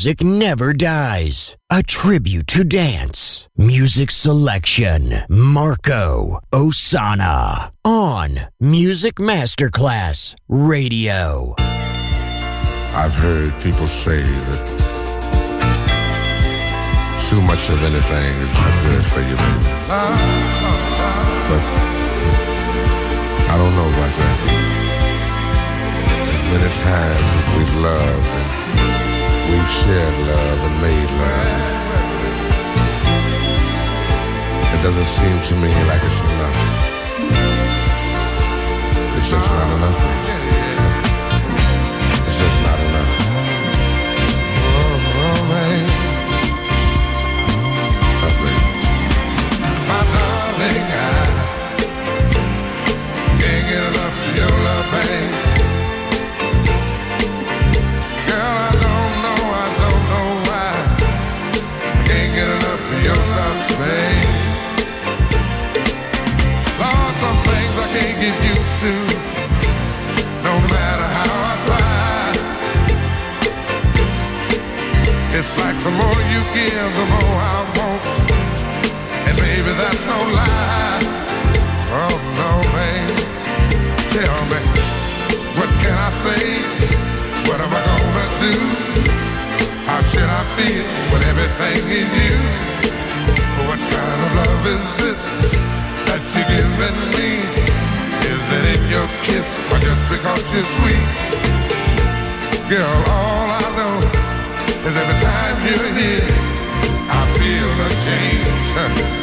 music never dies. A tribute to dance. Music selection. Marco Ossanna. On Music Masterclass Radio. I've heard people say that too much of anything is not good for you, baby. But I don't know about that. As many times as we loved and We've shared love and made love. It doesn't seem to me like it's enough. It's just not enough. It's just not enough. My darling, I can't give up your love, babe. give you? What kind of love is this that you're giving me? Is it in your kiss or just because you're sweet? Girl, all I know is every time you're here, I feel a change.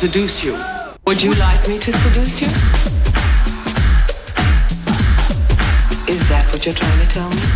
seduce you. Would you like me to seduce you? Is that what you're trying to tell me?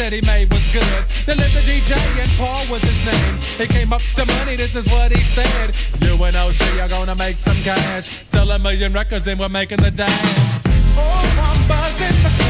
that he made was good. The little DJ and Paul was his name. He came up to money, this is what he said. You and OG are gonna make some cash. Sell a million records and we're making the dash. Oh, I'm buzzing.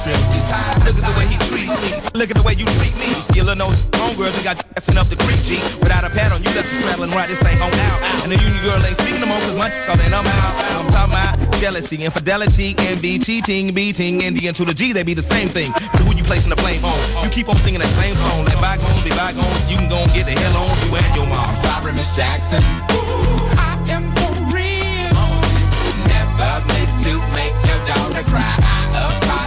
A trillion times. Look at the way he treats me. Look at the way you treat me. Skill or no homegirl, you got assing up the creek, G. Without a pad on, you left the travel and ride this thing on out. And the union girl ain't speaking no more, cause my call and I'm out. I'm talking about jealousy, infidelity, and be cheating, beating, and the N to the G, they be the same thing. But who you placing the blame on? You keep on singing that same song. Let bygones be bygones. You can go and get the hell on you and your mom. I'm sorry, Miss Jackson. Ooh, I am for real. Never meant to make your daughter cry.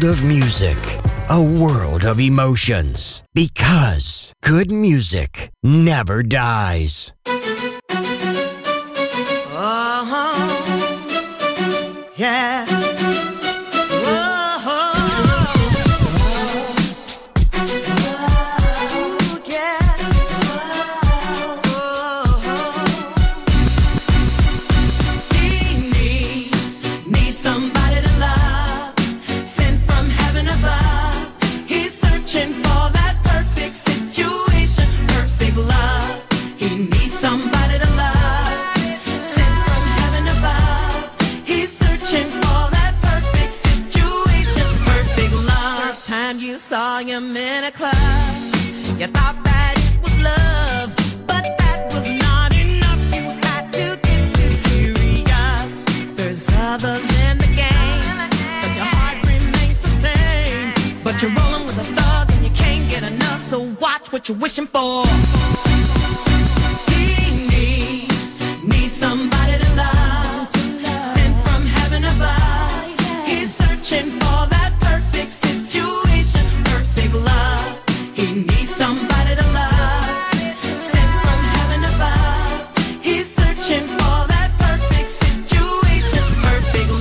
World of music, a world of emotions. Because good music never dies. Uh-huh. Yeah.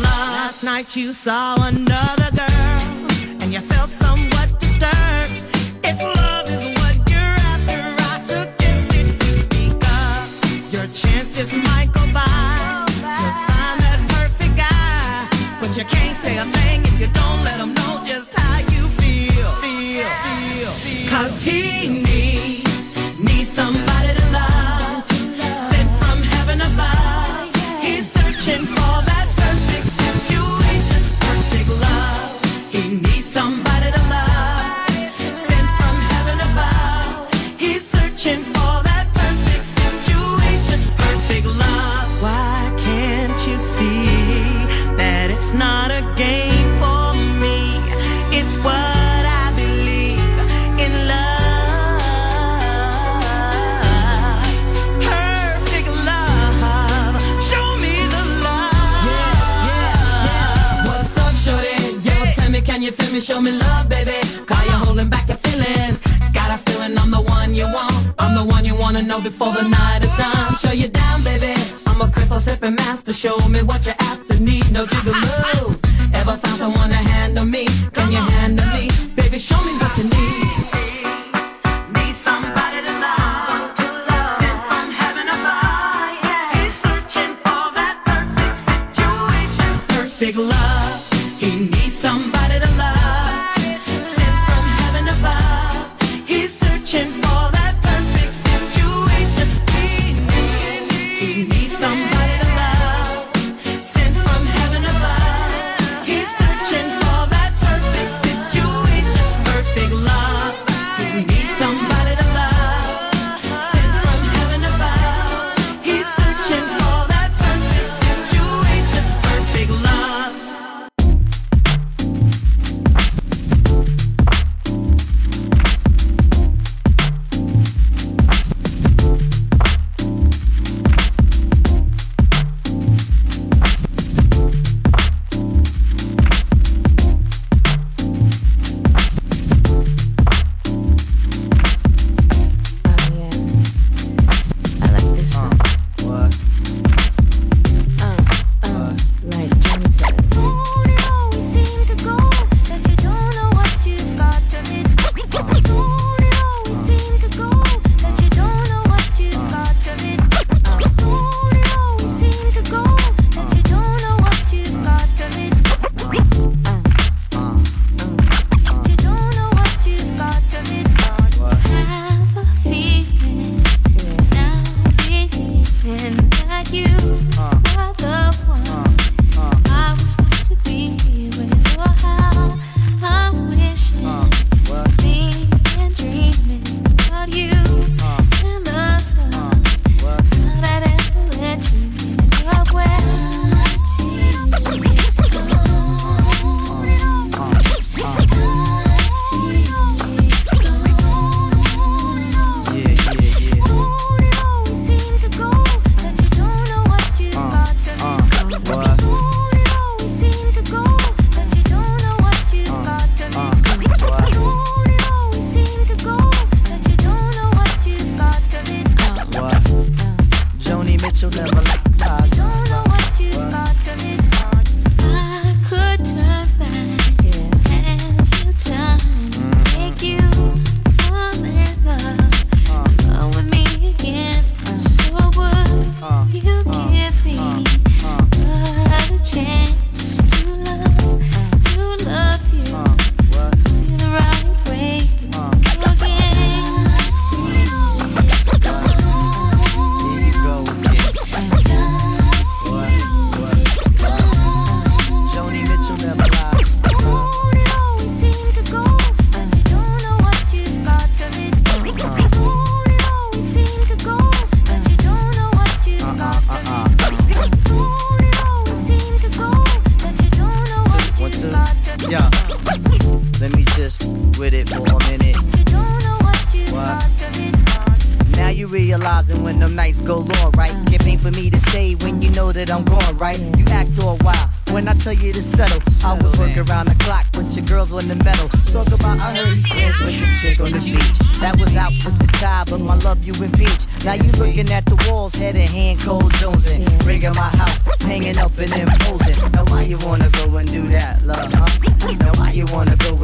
Love. Last night you saw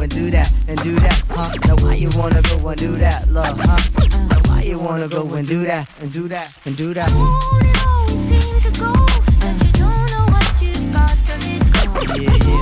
and do that and do that, huh? Now why you wanna go and do that, love, huh? Now why you wanna go and do that and do that and do that? Ooh, it always seems to go But you don't know what you've got till it's gone. Yeah, yeah.